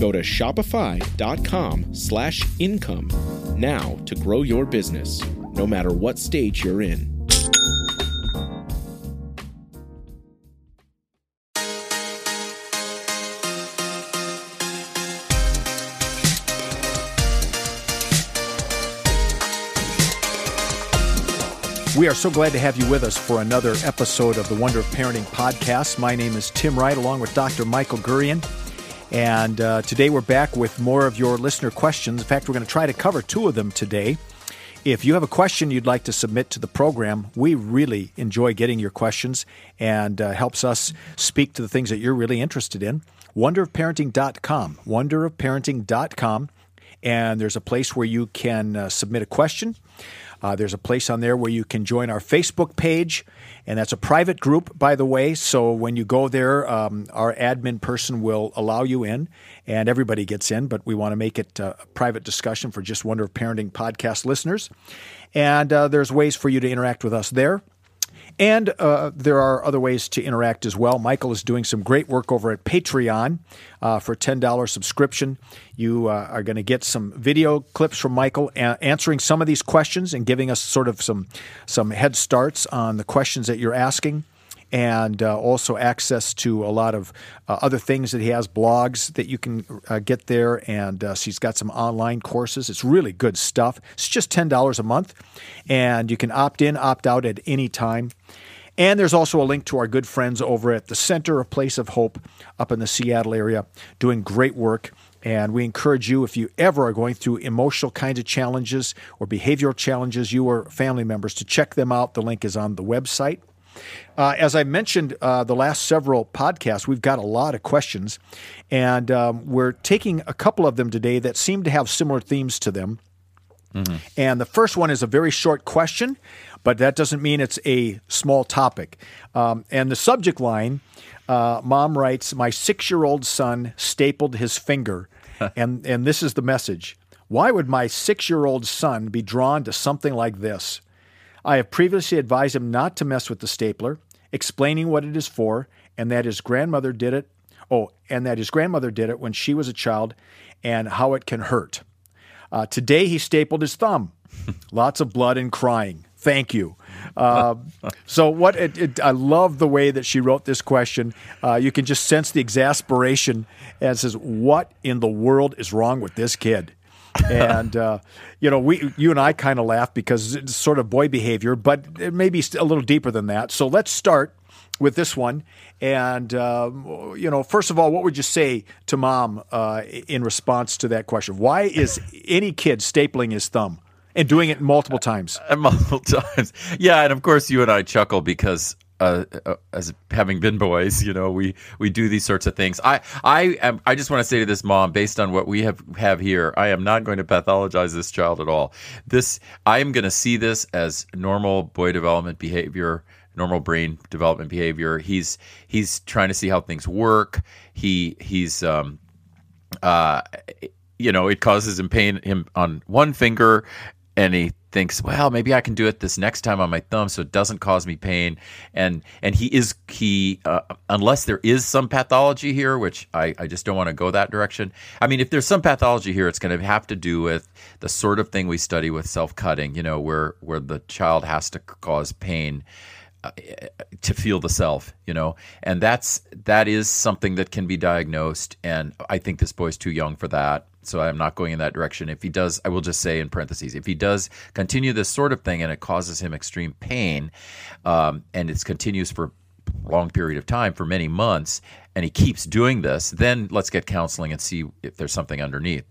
Go to shopify.com slash income now to grow your business, no matter what stage you're in. We are so glad to have you with us for another episode of the Wonder of Parenting podcast. My name is Tim Wright, along with Dr. Michael Gurian. And uh, today we're back with more of your listener questions. In fact, we're going to try to cover two of them today. If you have a question you'd like to submit to the program, we really enjoy getting your questions and uh, helps us speak to the things that you're really interested in. Wonderofparenting.com, wonderofparenting.com, and there's a place where you can uh, submit a question. Uh, there's a place on there where you can join our Facebook page, and that's a private group, by the way. So when you go there, um, our admin person will allow you in, and everybody gets in. But we want to make it uh, a private discussion for just Wonder of Parenting podcast listeners. And uh, there's ways for you to interact with us there. And uh, there are other ways to interact as well. Michael is doing some great work over at Patreon uh, for a $10 subscription. You uh, are going to get some video clips from Michael a- answering some of these questions and giving us sort of some, some head starts on the questions that you're asking and uh, also access to a lot of uh, other things that he has, blogs that you can uh, get there, and uh, so he's got some online courses. It's really good stuff. It's just ten dollars a month, and you can opt in, opt out at any time. And there's also a link to our good friends over at the Center, a place of hope up in the Seattle area, doing great work. And we encourage you, if you ever are going through emotional kinds of challenges or behavioral challenges, you or family members, to check them out. The link is on the website. Uh, as I mentioned uh, the last several podcasts, we've got a lot of questions, and um, we're taking a couple of them today that seem to have similar themes to them. Mm-hmm. And the first one is a very short question, but that doesn't mean it's a small topic. Um, and the subject line uh, Mom writes, My six year old son stapled his finger. and, and this is the message Why would my six year old son be drawn to something like this? I have previously advised him not to mess with the stapler, explaining what it is for, and that his grandmother did it. Oh, and that his grandmother did it when she was a child, and how it can hurt. Uh, today he stapled his thumb. Lots of blood and crying. Thank you. Uh, so what? It, it, I love the way that she wrote this question. Uh, you can just sense the exasperation and says, "What in the world is wrong with this kid?" and uh, you know, we, you and I, kind of laugh because it's sort of boy behavior, but it may be a little deeper than that. So let's start with this one. And um, you know, first of all, what would you say to mom uh, in response to that question? Why is any kid stapling his thumb? and doing it multiple times. Uh, multiple times. Yeah, and of course you and I chuckle because uh, uh, as having been boys, you know, we we do these sorts of things. I I am I just want to say to this mom, based on what we have have here, I am not going to pathologize this child at all. This I am going to see this as normal boy development behavior, normal brain development behavior. He's he's trying to see how things work. He he's um uh you know, it causes him pain him on one finger and he thinks, well, maybe I can do it this next time on my thumb, so it doesn't cause me pain. And and he is he uh, unless there is some pathology here, which I, I just don't want to go that direction. I mean, if there's some pathology here, it's going to have to do with the sort of thing we study with self cutting. You know, where where the child has to cause pain. Uh, to feel the self, you know, and that's that is something that can be diagnosed, and I think this boy's too young for that. So I'm not going in that direction. If he does, I will just say in parentheses, if he does continue this sort of thing and it causes him extreme pain, um, and it continues for a long period of time, for many months, and he keeps doing this, then let's get counseling and see if there's something underneath.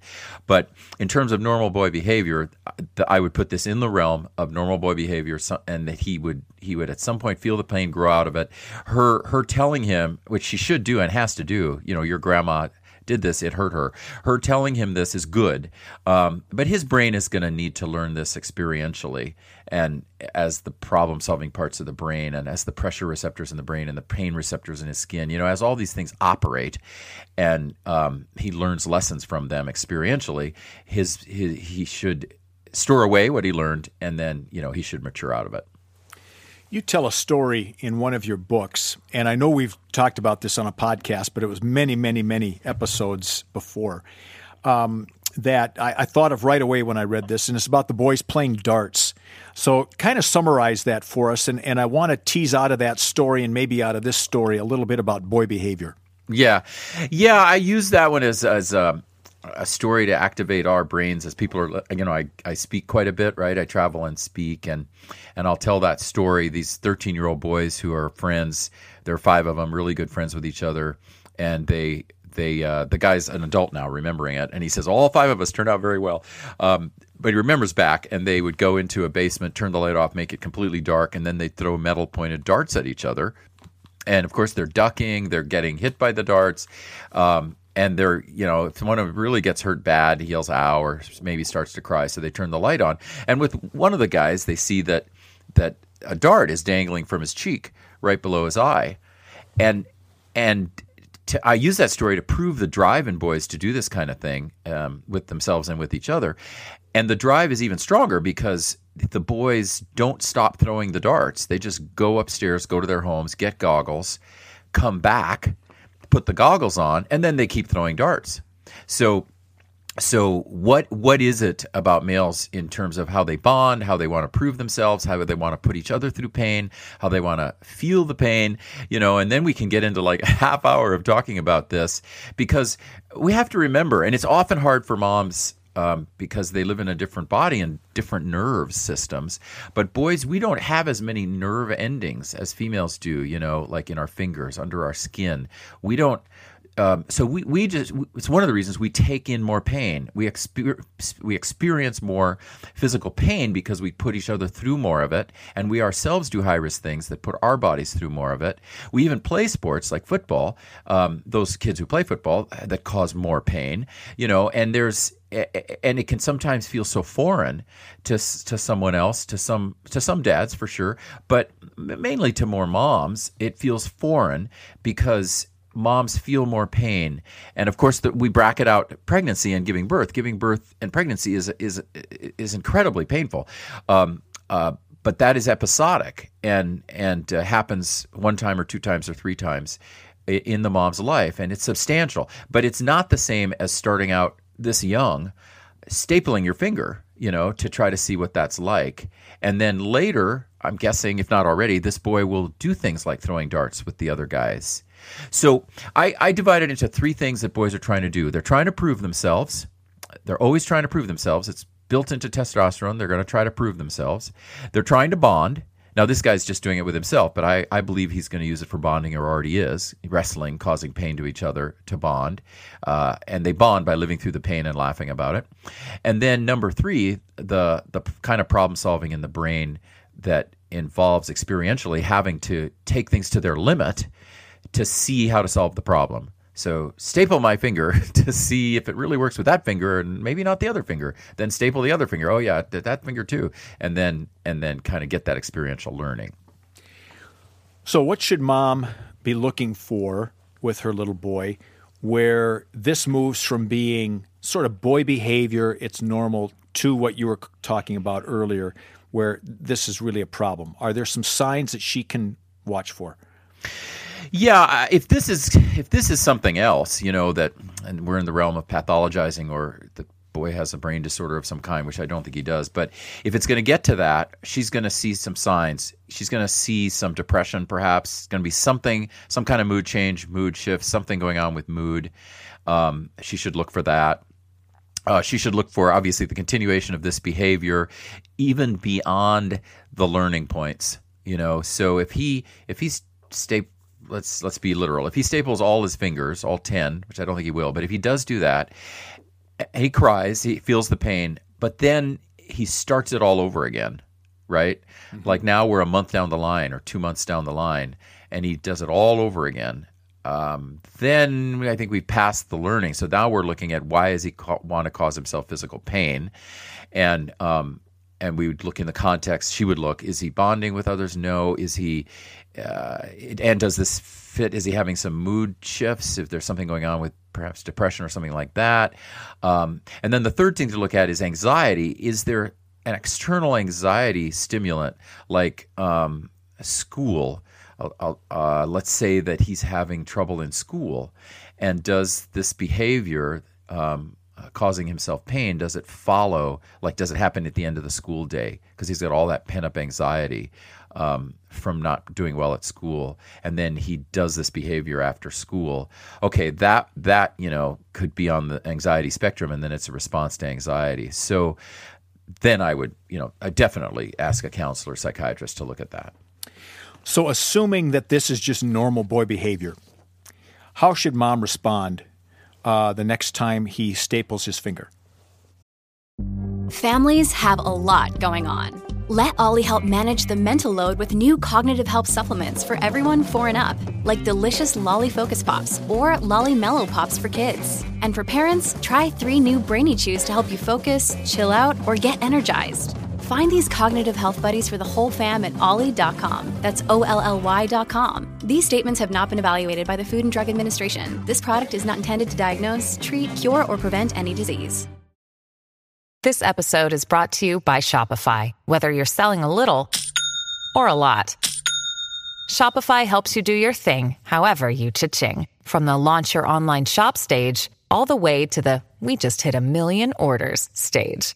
But in terms of normal boy behavior, I would put this in the realm of normal boy behavior, and that he would he would at some point feel the pain, grow out of it. Her her telling him, which she should do and has to do, you know, your grandma did this, it hurt her. Her telling him this is good, um, but his brain is going to need to learn this experientially. And as the problem solving parts of the brain, and as the pressure receptors in the brain and the pain receptors in his skin, you know, as all these things operate, and um, he learns lessons from them experientially, his, his he should store away what he learned, and then you know he should mature out of it. You tell a story in one of your books, and I know we've talked about this on a podcast, but it was many, many, many episodes before. Um, that I, I, thought of right away when I read this, and it's about the boys playing darts. So, kind of summarize that for us, and, and I want to tease out of that story and maybe out of this story a little bit about boy behavior. Yeah, yeah, I use that one as as um, a story to activate our brains as people are you know I, I speak quite a bit right? I travel and speak and and i'll tell that story. These 13 year old boys who are friends there are five of them really good friends with each other and they they uh, the guy's an adult now remembering it and he says all five of us turned out very well. Um, but he remembers back and they would go into a basement turn the light off make it completely dark and then they'd throw metal pointed darts at each other. And of course they're ducking they're getting hit by the darts. Um, and they're you know if one of them really gets hurt bad he yells ow or maybe starts to cry so they turn the light on and with one of the guys they see that that a dart is dangling from his cheek right below his eye and and to, I use that story to prove the drive in boys to do this kind of thing um, with themselves and with each other. And the drive is even stronger because the boys don't stop throwing the darts. They just go upstairs, go to their homes, get goggles, come back, put the goggles on, and then they keep throwing darts. So so what what is it about males in terms of how they bond how they want to prove themselves how they want to put each other through pain how they want to feel the pain you know and then we can get into like a half hour of talking about this because we have to remember and it's often hard for moms um, because they live in a different body and different nerve systems. But boys, we don't have as many nerve endings as females do, you know, like in our fingers, under our skin. We don't. Um, so we, we just it's one of the reasons we take in more pain. We exper- we experience more physical pain because we put each other through more of it, and we ourselves do high risk things that put our bodies through more of it. We even play sports like football. Um, those kids who play football uh, that cause more pain, you know. And there's and it can sometimes feel so foreign to to someone else, to some to some dads for sure, but mainly to more moms. It feels foreign because moms feel more pain, and of course, the, we bracket out pregnancy and giving birth. Giving birth and pregnancy is is is incredibly painful. Um, uh, but that is episodic and and uh, happens one time or two times or three times in the mom's life and it's substantial but it's not the same as starting out this young stapling your finger, you know, to try to see what that's like. And then later, I'm guessing, if not already, this boy will do things like throwing darts with the other guys. So I, I divide it into three things that boys are trying to do. They're trying to prove themselves. They're always trying to prove themselves. It's built into testosterone. They're going to try to prove themselves. They're trying to bond. Now, this guy's just doing it with himself, but I, I believe he's going to use it for bonding or already is wrestling, causing pain to each other to bond. Uh, and they bond by living through the pain and laughing about it. And then number three, the, the kind of problem solving in the brain that involves experientially having to take things to their limit to see how to solve the problem. So staple my finger to see if it really works with that finger and maybe not the other finger. Then staple the other finger. Oh yeah, that that finger too. And then and then kind of get that experiential learning. So what should mom be looking for with her little boy where this moves from being sort of boy behavior, it's normal to what you were talking about earlier where this is really a problem? Are there some signs that she can watch for? Yeah, if this is if this is something else, you know that, and we're in the realm of pathologizing, or the boy has a brain disorder of some kind, which I don't think he does. But if it's going to get to that, she's going to see some signs. She's going to see some depression, perhaps. It's going to be something, some kind of mood change, mood shift, something going on with mood. Um, she should look for that. uh, she should look for obviously the continuation of this behavior, even beyond the learning points. You know, so if he if he's stay let's let's be literal. If he staples all his fingers, all ten, which I don't think he will, but if he does do that, he cries, he feels the pain, but then he starts it all over again, right? Mm-hmm. Like now we're a month down the line or two months down the line, and he does it all over again. Um, then I think we passed the learning. So now we're looking at why does he ca- want to cause himself physical pain, and um, and we would look in the context. She would look: is he bonding with others? No. Is he? Uh, and does this fit? Is he having some mood shifts? If there's something going on with perhaps depression or something like that. Um, and then the third thing to look at is anxiety. Is there an external anxiety stimulant like um, school? uh, let's say that he's having trouble in school, and does this behavior um, uh, causing himself pain does it follow like does it happen at the end of the school day? Because he's got all that pent up anxiety um, from not doing well at school. And then he does this behavior after school. Okay that that you know could be on the anxiety spectrum and then it's a response to anxiety. So then i would you know I definitely ask a counselor psychiatrist to look at that. So, assuming that this is just normal boy behavior, how should mom respond uh, the next time he staples his finger? Families have a lot going on. Let Olly help manage the mental load with new cognitive help supplements for everyone four and up, like delicious Lolly Focus Pops or Lolly Mellow Pops for kids. And for parents, try three new Brainy Chews to help you focus, chill out, or get energized. Find these cognitive health buddies for the whole fam at olly.com. That's O L L Y.com. These statements have not been evaluated by the Food and Drug Administration. This product is not intended to diagnose, treat, cure, or prevent any disease. This episode is brought to you by Shopify. Whether you're selling a little or a lot, Shopify helps you do your thing, however you cha-ching. From the launch your online shop stage, all the way to the we just hit a million orders stage.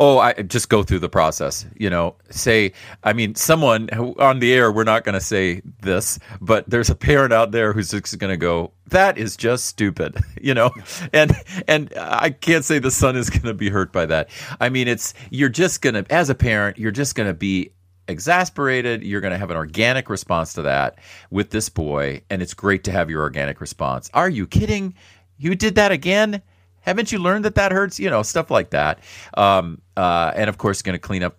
Oh, I just go through the process. You know, say, I mean, someone on the air, we're not going to say this, but there's a parent out there who's just going to go, that is just stupid, you know, and and I can't say the son is going to be hurt by that. I mean, it's you're just going to, as a parent, you're just going to be exasperated. You're going to have an organic response to that with this boy, and it's great to have your organic response. Are you kidding? You did that again? Haven't you learned that that hurts? You know, stuff like that. Um, uh, and of course, going to clean up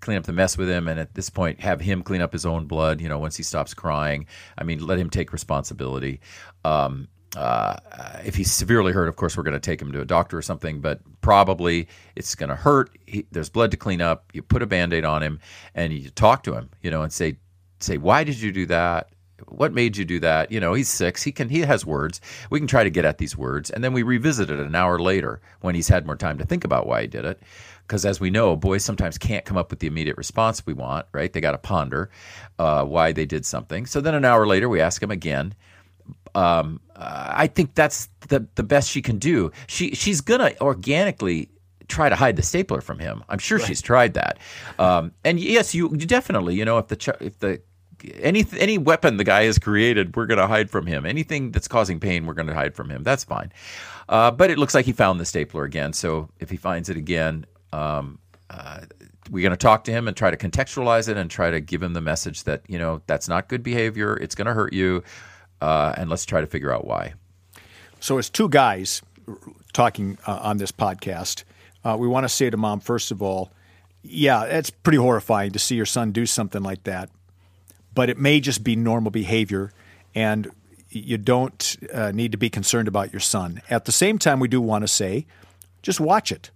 clean up the mess with him, and at this point, have him clean up his own blood. You know, once he stops crying, I mean, let him take responsibility. Um, uh, if he's severely hurt, of course, we're going to take him to a doctor or something, but probably it's going to hurt. He, there's blood to clean up. You put a band aid on him and you talk to him, you know, and say, say, why did you do that? What made you do that? You know, he's six. He can he has words. We can try to get at these words, and then we revisit it an hour later when he's had more time to think about why he did it. Because as we know, boys sometimes can't come up with the immediate response we want. Right? They got to ponder uh, why they did something. So then an hour later, we ask him again. Um, uh, I think that's the the best she can do. She she's gonna organically try to hide the stapler from him. I'm sure right. she's tried that. Um, and yes, you, you, definitely, you know, if the ch- if the any any weapon the guy has created, we're going to hide from him. Anything that's causing pain, we're going to hide from him. That's fine. Uh, but it looks like he found the stapler again. So if he finds it again, um, uh, we're going to talk to him and try to contextualize it and try to give him the message that you know that's not good behavior. It's going to hurt you, uh, and let's try to figure out why. So as two guys talking uh, on this podcast, uh, we want to say to mom first of all. Yeah, it's pretty horrifying to see your son do something like that but it may just be normal behavior, and you don't uh, need to be concerned about your son. At the same time, we do want to say, just watch it.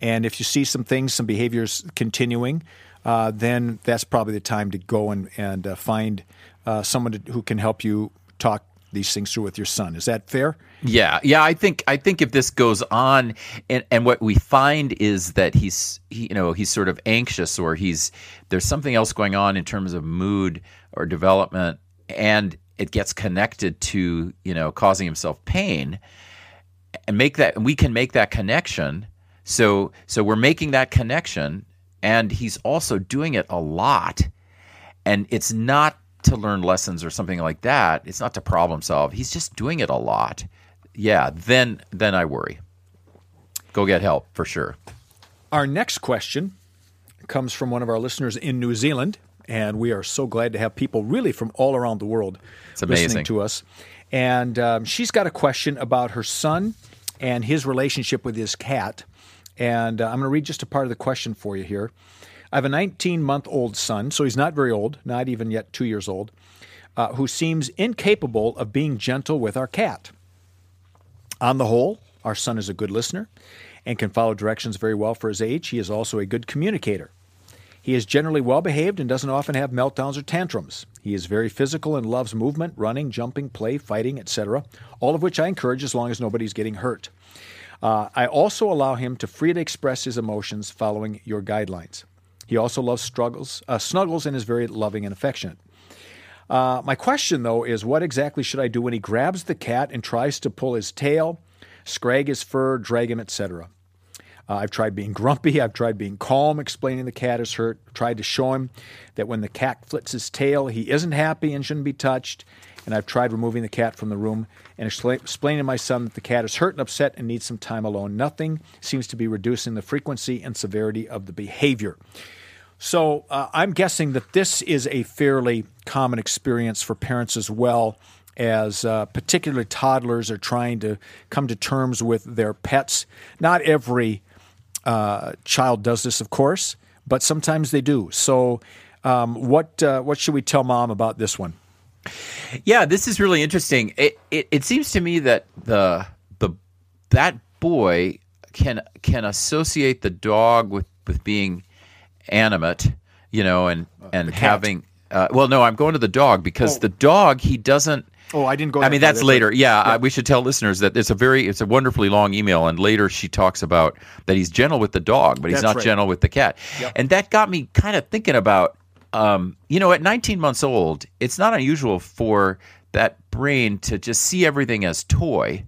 And if you see some things, some behaviors continuing, uh, then that's probably the time to go and, and uh, find uh, someone to, who can help you talk these things through with your son. Is that fair? Yeah, yeah. I think I think if this goes on, and and what we find is that he's he, you know he's sort of anxious or he's there's something else going on in terms of mood or development, and it gets connected to you know causing himself pain, and make that we can make that connection So so we're making that connection and he's also doing it a lot. And it's not to learn lessons or something like that. It's not to problem solve. He's just doing it a lot. Yeah, then then I worry. Go get help for sure. Our next question comes from one of our listeners in New Zealand, and we are so glad to have people really from all around the world listening to us. And um, she's got a question about her son and his relationship with his cat. And uh, I'm going to read just a part of the question for you here. I have a 19 month old son, so he's not very old, not even yet two years old, uh, who seems incapable of being gentle with our cat. On the whole, our son is a good listener and can follow directions very well for his age. He is also a good communicator. He is generally well behaved and doesn't often have meltdowns or tantrums. He is very physical and loves movement, running, jumping, play, fighting, etc., all of which I encourage as long as nobody's getting hurt. Uh, I also allow him to freely express his emotions following your guidelines. He also loves struggles, uh, snuggles and is very loving and affectionate. Uh, my question, though, is what exactly should I do when he grabs the cat and tries to pull his tail, scrag his fur, drag him, etc.? Uh, I've tried being grumpy. I've tried being calm, explaining the cat is hurt. Tried to show him that when the cat flits his tail, he isn't happy and shouldn't be touched. And I've tried removing the cat from the room and explaining to my son that the cat is hurt and upset and needs some time alone. Nothing seems to be reducing the frequency and severity of the behavior. So uh, I'm guessing that this is a fairly common experience for parents as well as uh, particularly toddlers are trying to come to terms with their pets. Not every uh, child does this, of course, but sometimes they do. So, um, what uh, what should we tell mom about this one? Yeah, this is really interesting. It, it it seems to me that the the that boy can can associate the dog with with being animate, you know, and uh, and having. Uh, well, no, I'm going to the dog because oh. the dog he doesn't Oh, I didn't go. I mean, that's later. Yeah, yeah. I, we should tell listeners that it's a very, it's a wonderfully long email, and later she talks about that he's gentle with the dog, but he's that's not right. gentle with the cat, yep. and that got me kind of thinking about, um, you know, at 19 months old, it's not unusual for that brain to just see everything as toy,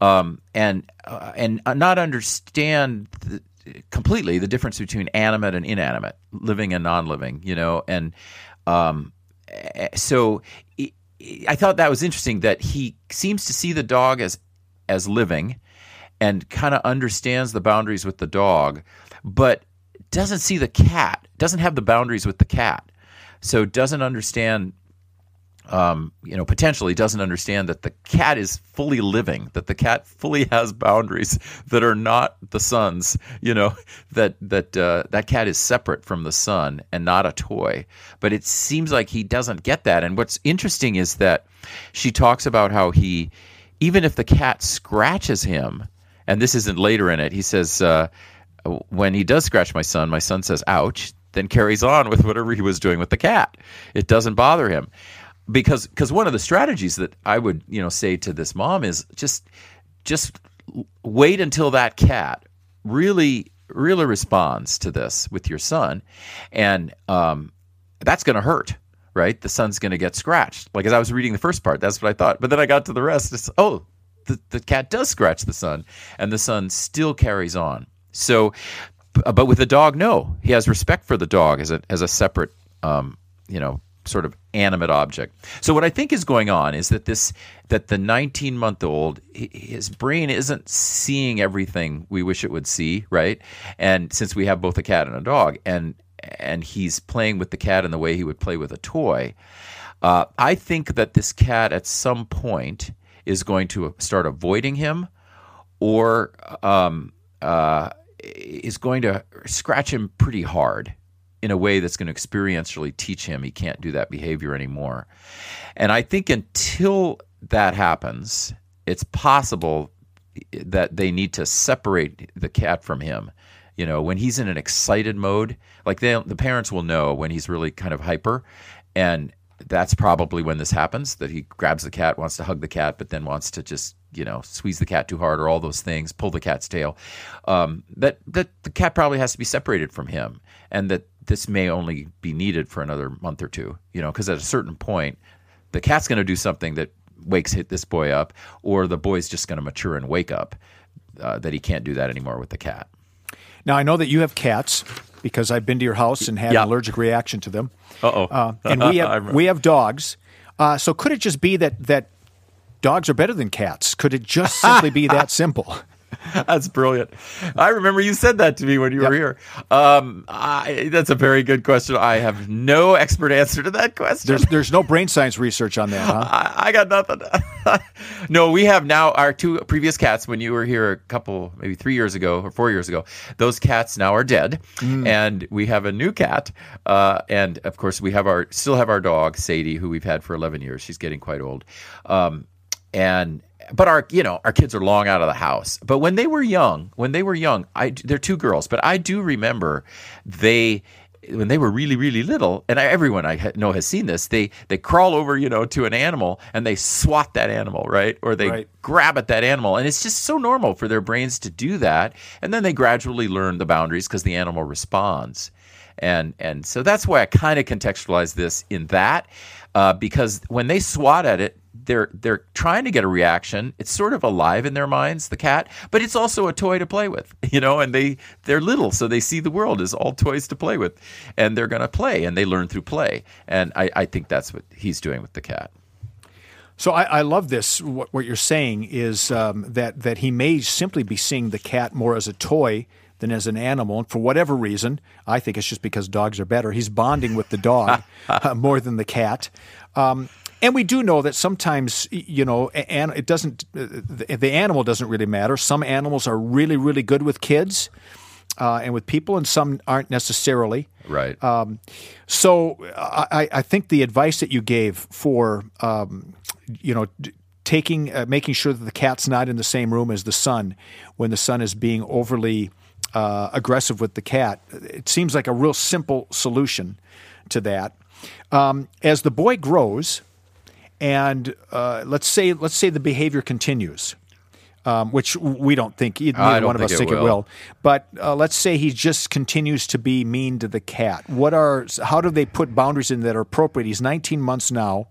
um, and uh, and not understand. The, completely the difference between animate and inanimate, living and non-living, you know, and um, eh, so I thought that was interesting that he seems to see the dog as as living and kind of understands the boundaries with the dog, but doesn't see the cat, doesn't have the boundaries with the cat. So doesn't understand um, you know, potentially doesn't understand that the cat is fully living, that the cat fully has boundaries that are not the son's. You know, that that uh, that cat is separate from the son and not a toy. But it seems like he doesn't get that. And what's interesting is that she talks about how he, even if the cat scratches him, and this isn't later in it, he says. Uh, when he does scratch my son, my son says, ouch, then carries on with whatever he was doing with the cat. It doesn't bother him because because one of the strategies that I would you know say to this mom is just just wait until that cat really really responds to this with your son, and um, that's going to hurt. Right, the son's going to get scratched. Like as I was reading the first part, that's what I thought. But then I got to the rest. It's, oh, the, the cat does scratch the son, and the son still carries on. So, but with the dog, no, he has respect for the dog as a as a separate, um, you know, sort of animate object. So what I think is going on is that this that the 19 month old his brain isn't seeing everything we wish it would see, right? And since we have both a cat and a dog, and and he's playing with the cat in the way he would play with a toy, uh, I think that this cat at some point is going to start avoiding him, or um, uh, is going to scratch him pretty hard in a way that's going to experientially teach him he can't do that behavior anymore. And I think until that happens, it's possible that they need to separate the cat from him. You know, when he's in an excited mode, like they, the parents will know when he's really kind of hyper, and that's probably when this happens. That he grabs the cat, wants to hug the cat, but then wants to just you know squeeze the cat too hard or all those things, pull the cat's tail. Um, that that the cat probably has to be separated from him, and that this may only be needed for another month or two, you know, because at a certain point, the cat's going to do something that wakes hit this boy up, or the boy's just going to mature and wake up uh, that he can't do that anymore with the cat. Now I know that you have cats because I've been to your house and had Yeah. an allergic reaction to them. Uh-oh. Uh, and we have we have dogs. Uh, so could it just be that that dogs are better than cats? Could it just simply be that simple? That's brilliant. I remember you said that to me when you were here. Um, I, that's a very good question. I have no expert answer to that question. There's there's no brain science research on that, huh? I, I got nothing. no, we have now our two previous cats. When you were here a couple, maybe three years ago or four years ago, those cats now are dead, and we have a new cat. Uh, and of course, we have our still have our dog Sadie, who we've had for 11 years. She's getting quite old. Um, and but our you know our kids are long out of the house. But when they were young when they were young i they're two girls but i do remember they when they were really really little and I, everyone i know has seen this they they crawl over you know to an animal and they swat that animal right? Or they Right. grab at that animal. And it's just so normal for their brains to do that. And then they gradually learn the boundaries because the animal responds. And and so that's why I kind of contextualize this in that uh, because when they swat at it, they're they're trying to get a reaction. It's sort of alive in their minds, the cat, but it's also a toy to play with, you know. And they they're little, so they see the world as all toys to play with, and they're gonna play, and they learn through play. And I, I think that's what he's doing with the cat. So I, I love this. What, what you're saying is um, that that he may simply be seeing the cat more as a toy than as an animal, and for whatever reason, I think it's just because dogs are better. He's bonding with the dog uh, more than the cat. Um, and we do know that sometimes, you know, and it doesn't. Uh, the, animal doesn't really matter. Some animals are really, really good with kids uh, and with people, and some aren't necessarily. Right. So I, I think the advice that you gave for um, you know taking uh, making sure that the cat's not in the same room as the son when the son is being overly uh, aggressive with the cat, it seems like a real simple solution to that. Um, as the boy grows, and uh, let's say let's say the behavior continues. Um, which we don't think either I one of us it think it will. will. But uh, let's say he just continues to be mean to the cat. What are how do they put boundaries in that are appropriate? He's 19 months now.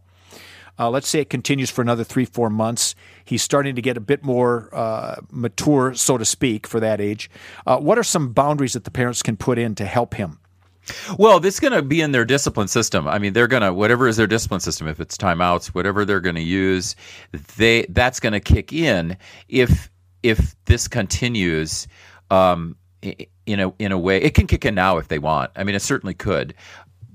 Uh, let's say it continues for another three, four months. He's starting to get a bit more uh, mature, so to speak, for that age. Uh, what are some boundaries that the parents can put in to help him? Well, this is going to be in their discipline system. I mean, they're going to whatever is their discipline system. If it's timeouts, whatever they're going to use, they that's going to kick in if if this continues. Um, in a in a way, it can kick in now if they want. I mean, it certainly could.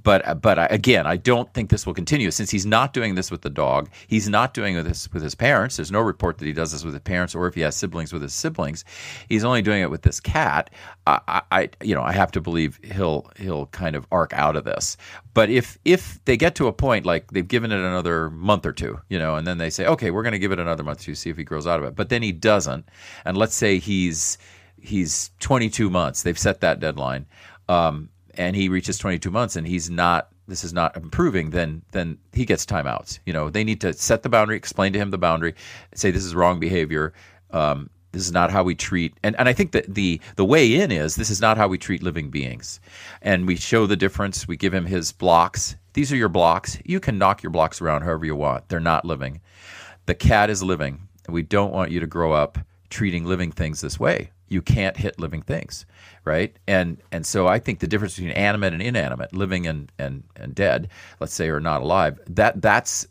But but again, I don't think this will continue since he's not doing this with the dog. He's not doing this with his parents. There's no report that he does this with his parents, or if he has siblings with his siblings. He's only doing it with this cat. I, I- I you know I have to believe he'll he'll kind of arc out of this. But if if they get to a point like they've given it another month or two, you know, and then they say, okay, we're going to give it another month to see if he grows out of it. But then he doesn't, and let's say he's he's 22 months. They've set that deadline. Um, and he reaches 22 months and he's not this is not improving then then he gets timeouts you know they need to set the boundary explain to him the boundary say this is wrong behavior um, this is not how we treat and, and i think that the the way in is this is not how we treat living beings. And we show the difference we give him his blocks. These are your blocks. You can knock your blocks around however you want. They're not living. The cat is living. And we don't want you to grow up treating living things this way you can't hit living things right? And and so i think the difference between animate and inanimate living and and and dead let's say or not alive that that's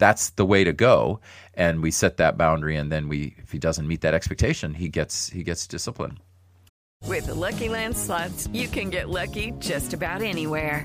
that's the way to go. And we set that boundary and then we if he doesn't meet that expectation he gets he gets disciplined. With Lucky Land slots, you can get lucky just about anywhere.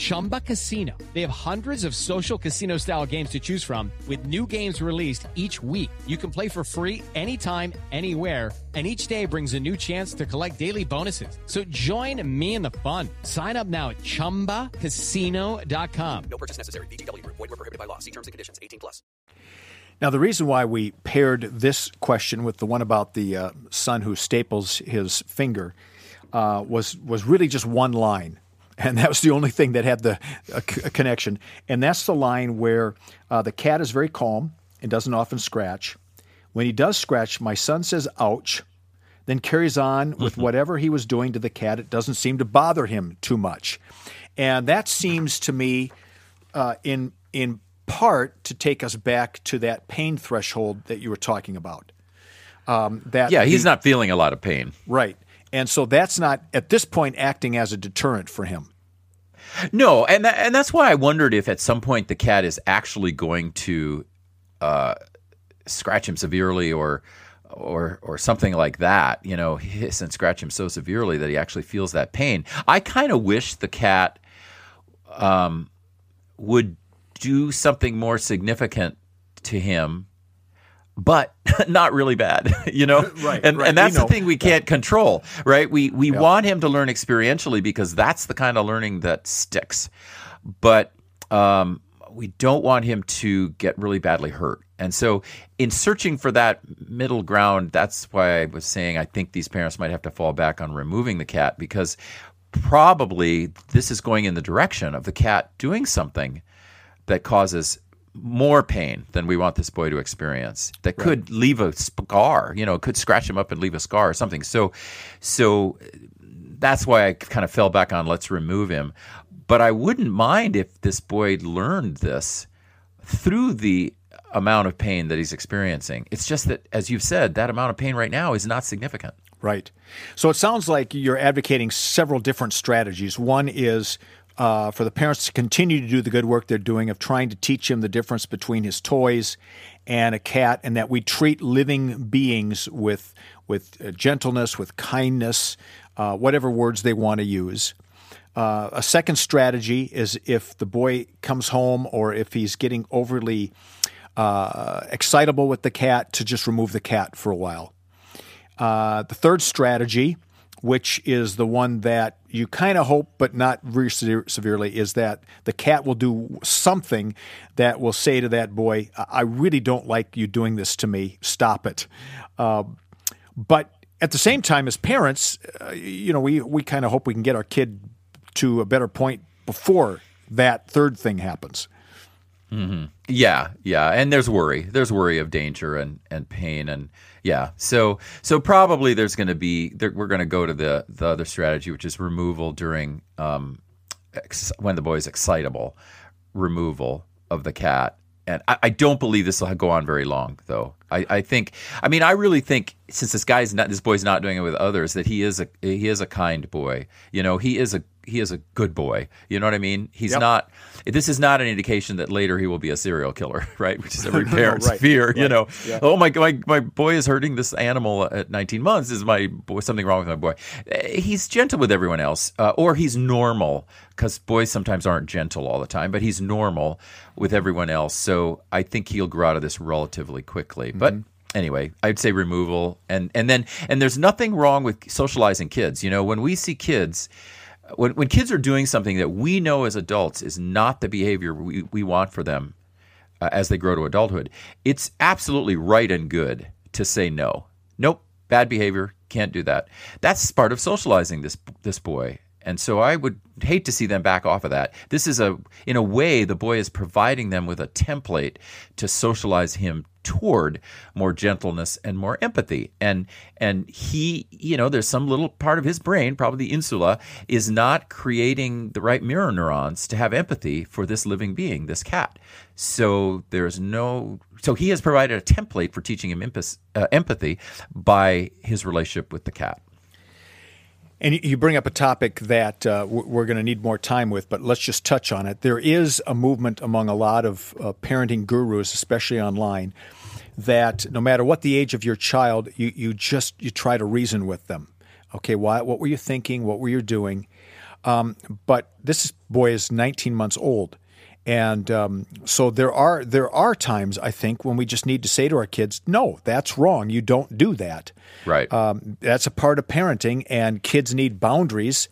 Chumba Casino. They have hundreds of social casino style games to choose from, with new games released each week. You can play for free anytime, anywhere and each day brings a new chance to collect daily bonuses. So join me in the fun. Sign up now at ChumbaCasino.com. No purchase necessary. VGW Group. Void were prohibited by law. See terms and conditions. 18 plus. Now, the reason why we paired this question with the one about the uh, son who staples his finger uh, was was really just one line, and that was the only thing that had the a, a connection. And that's the line where uh, the cat is very calm and doesn't often scratch. When he does scratch, my son says, "Ouch." Then carries on with whatever he was doing to the cat. It doesn't seem to bother him too much, and that seems to me, uh, in in part, to take us back to that pain threshold that you were talking about. Um, that Yeah, he's the- not feeling a lot of pain. right, and so that's not at this point acting as a deterrent for him. No, and that, and that's why I wondered if at some point the cat is actually going to uh, scratch him severely or or or something like that. You know, hiss and scratch him so severely that he actually feels that pain. I kind of wish the cat um, would do something more significant to him. But not really bad, you know. Right, and right. and that's the thing we can't control, right? We we want him to learn experientially because that's the kind of learning that sticks. But um, we don't want him to get really badly hurt. And so, in searching for that middle ground, that's why I was saying I think these parents might have to fall back on removing the cat because probably this is going in the direction of the cat doing something that causes more pain than we want this boy to experience that could leave a scar you know could scratch him up and leave a scar or something so so that's why I kind of fell back on let's remove him. But I wouldn't mind if this boy learned this through the amount of pain that he's experiencing. It's just that, as you've said, that amount of pain right now is not significant. Right. So it sounds like you're advocating several different strategies. One is uh, for the parents to continue to do the good work they're doing of trying to teach him the difference between his toys and a cat, and that we treat living beings with with uh, gentleness, with kindness, uh, whatever words they want to use. Uh, a second strategy is if the boy comes home or if he's getting overly uh, excitable with the cat, to just remove the cat for a while. Uh, the third strategy, which is the one that you kind of hope but not very severely, is that the cat will do something that will say to that boy, I really don't like you doing this to me. Stop it. Uh, but at the same time, as parents, uh, you know, we, we kind of hope we can get our kid to a better point before that third thing happens. Yeah, yeah, and there's worry. There's worry of danger and and pain and yeah. So so probably there's going to be there, we're going to go to the the other strategy, which is removal during um ex, when the boy is excitable, removal of the cat. And I, I don't believe this will go on very long, though. I, I think, I mean, I really think since this guy's not, this boy's not doing it with others, that he is a he is a kind boy. You know, he is a he is a good boy. You know what I mean? He's Yep. not. This is not an indication that later he will be a serial killer, right? Which is every parent's right, fear. You know, yeah. oh my, my my boy is hurting this animal at 19 months. Is my boy something wrong with my boy? Eh, He's gentle with everyone else, uh, or he's normal because boys sometimes aren't gentle all the time, but he's normal with everyone else. So I think he'll grow out of this relatively quickly. But anyway, I'd say removal, and and then and there's nothing wrong with socializing kids. You know, when we see kids when, when kids are doing something that we know as adults is not the behavior we, we want for them uh, as they grow to adulthood, it's absolutely right and good to say no. Nope, bad behavior, can't do that. That's part of socializing this this boy. And so I would hate to see them back off of that. This is a in a way the boy is providing them with a template to socialize him toward more gentleness and more empathy. And and he, you know, there's some little part of his brain, probably the insula, is not creating the right mirror neurons to have empathy for this living being, this cat. So there's no so he has provided a template for teaching him uh, empathy by his relationship with the cat. And you- bring up a topic that uh, we're going to need more time with, but let's just touch on it. There is a movement among a lot of uh, parenting gurus, especially online, that no matter what the age of your child, you, you just you try to reason with them. Okay, why, what were you thinking? What were you doing? Um, but this boy is 19 months old, And um, so there are there are times I think when we just need to say to our kids, "No, that's wrong. You don't do that." Right. Um, that's a part of parenting, and kids need boundaries.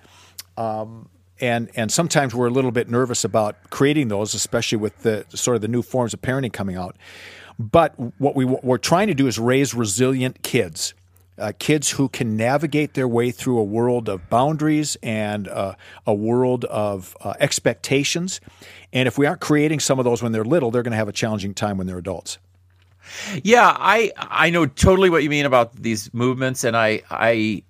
Um, and and sometimes we're a little bit nervous about creating those, especially with the sort of the new forms of parenting coming out. But what we what we're trying to do is raise resilient kids. Uh, kids who can navigate their way through a world of boundaries and uh, a world of uh, expectations. And if we aren't creating some of those when they're little, they're going to have a challenging time when they're adults. Yeah, I I know totally what you mean about these movements, and I I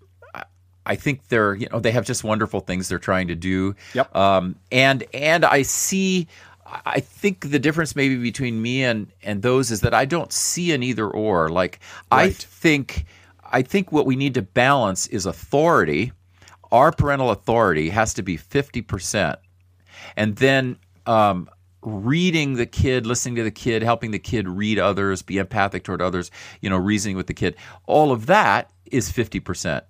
I think they're you know they have just wonderful things they're trying to do. Yep. Um, and and I see. I think the difference maybe between me and and those is that I don't see an either or. Like I think I think what we need to balance is authority. Our parental authority has to be fifty percent, and then um, reading the kid, listening to the kid, helping the kid read others, be empathic toward others, you know, reasoning with the kid. All of that is 50%.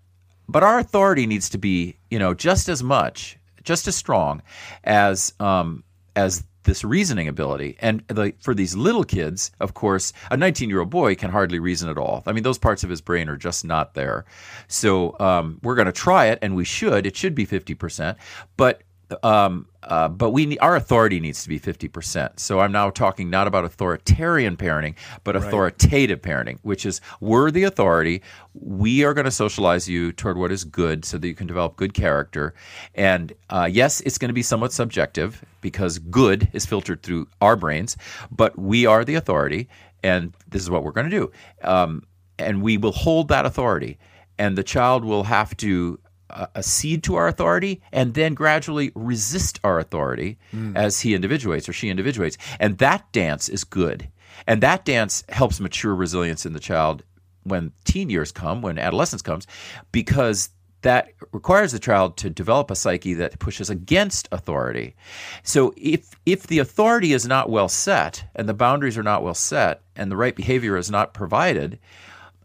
But our authority needs to be, you know, just as much, just as strong as um, as this reasoning ability. And the, for these little kids, of course, a 19 year old boy can hardly reason at all. I mean, those parts of his brain are just not there. So um, we're going to try it, and we should. It should be 50%. But um, uh, but we our authority needs to be 50%. So I'm now talking not about authoritarian parenting, but authoritative parenting, which is we're the authority. We are going to socialize you toward what is good so that you can develop good character. And uh, yes, it's going to be somewhat subjective because good is filtered through our brains, but we are the authority, and this is what we're going to do. Um, and we will hold that authority, and the child will have to accede to our authority and then gradually resist our authority as he individuates or she individuates. And that dance is good. And that dance helps mature resilience in the child when teen years come, when adolescence comes, because that requires the child to develop a psyche that pushes against authority. So if if the authority is not well set and the boundaries are not well set and the right behavior is not provided,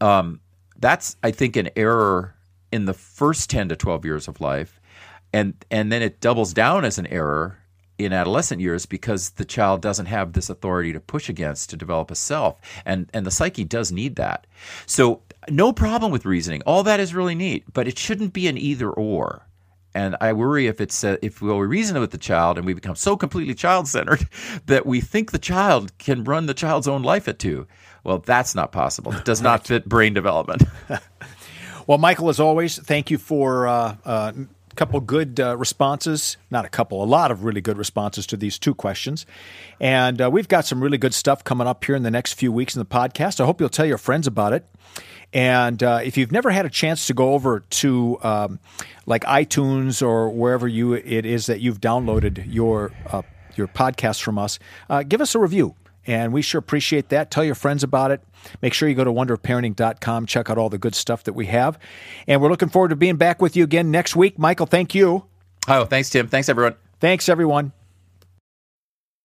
um, that's I think an error in the first 10 to 12 years of life and and then it doubles down as an error in adolescent years because the child doesn't have this authority to push against to develop a self and and the psyche does need that so no problem with reasoning all that is really neat but it shouldn't be an either or and I worry if it's uh, if we'll reason with the child and we become so completely child centered that we think the child can run the child's own life at two. Well, that's not possible. It does not fit brain development. Well, Michael, as always, thank you for uh, uh, a couple good uh, responses. Not a couple, a lot of really good responses to these two questions. And uh, we've got some really good stuff coming up here in the next few weeks in the podcast. I hope you'll tell your friends about it. And uh, if you've never had a chance to go over to um, like iTunes or wherever you it is that you've downloaded your uh, your podcast from us, uh, give us a review. And we sure appreciate that. Tell your friends about it. Make sure you go to wonderofparenting.com, check out all the good stuff that we have. And we're looking forward to being back with you again next week. Michael, thank you. oh, thanks, Tim. Thanks, everyone. Thanks, everyone.